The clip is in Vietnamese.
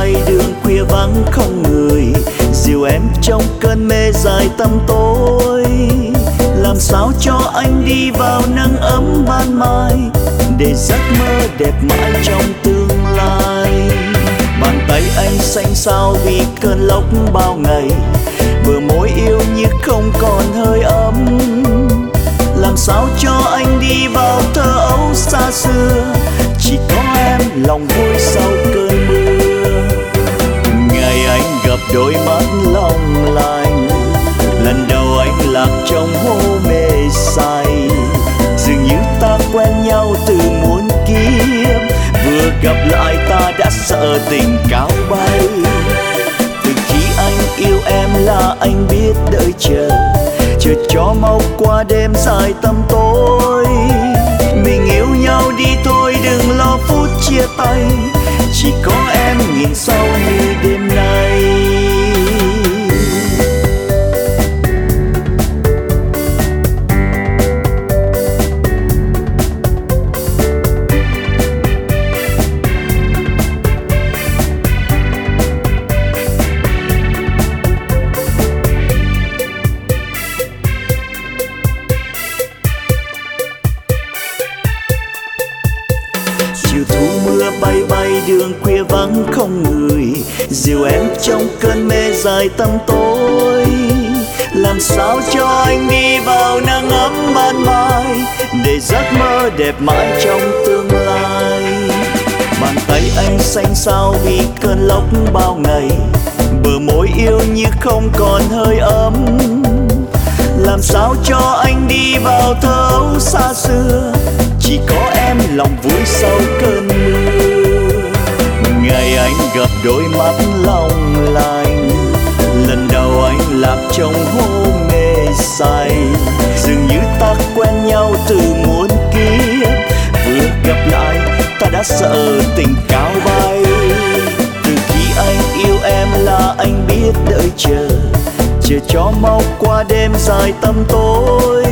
vai đường khuya vắng không người. Dìu em trong cơn mê dài tăm tối. Làm sao cho anh đi vào nắng ấm ban mai để giấc mơ đẹp mãi trong tương lai? Bàn tay anh xanh xao vì cơn lốc bao ngày? Bờ môi yêu như không còn hơi ấm. Làm sao cho anh đi vào thơ ấu xa xưa? Chỉ có em lòng vui sau cơn lạc trong hố mê say. Dường như ta quen nhau từ muôn kiếp, vừa gặp lại ta đã sợ tình cao bay. Từ khi anh yêu em là anh biết đợi chờ chờ cho mau qua đêm dài tâm tối. Mình yêu nhau đi thôi, đừng lo phút chia tay, chỉ có chiều thu mưa bay bay, đường khuya vắng không người. Dìu em trong cơn mê dài tăm tối. Làm sao cho anh đi vào nắng ấm ban mai, để giấc mơ đẹp mãi trong tương lai. Bàn tay anh xanh sao vì cơn lốc bao ngày, bờ môi yêu như không còn hơi ấm. Làm sao cho anh đi vào thấu xa xưa lòng vui sau cơn mưa. Ngày anh gặp đôi mắt long lanh, lần đầu anh lạc trong hố mê say. Dường như ta quen nhau từ muôn kiếp, vừa gặp lại ta đã sợ tình cao bay. Từ khi anh yêu em là anh biết đợi chờ chờ cho mau qua đêm dài tăm tối.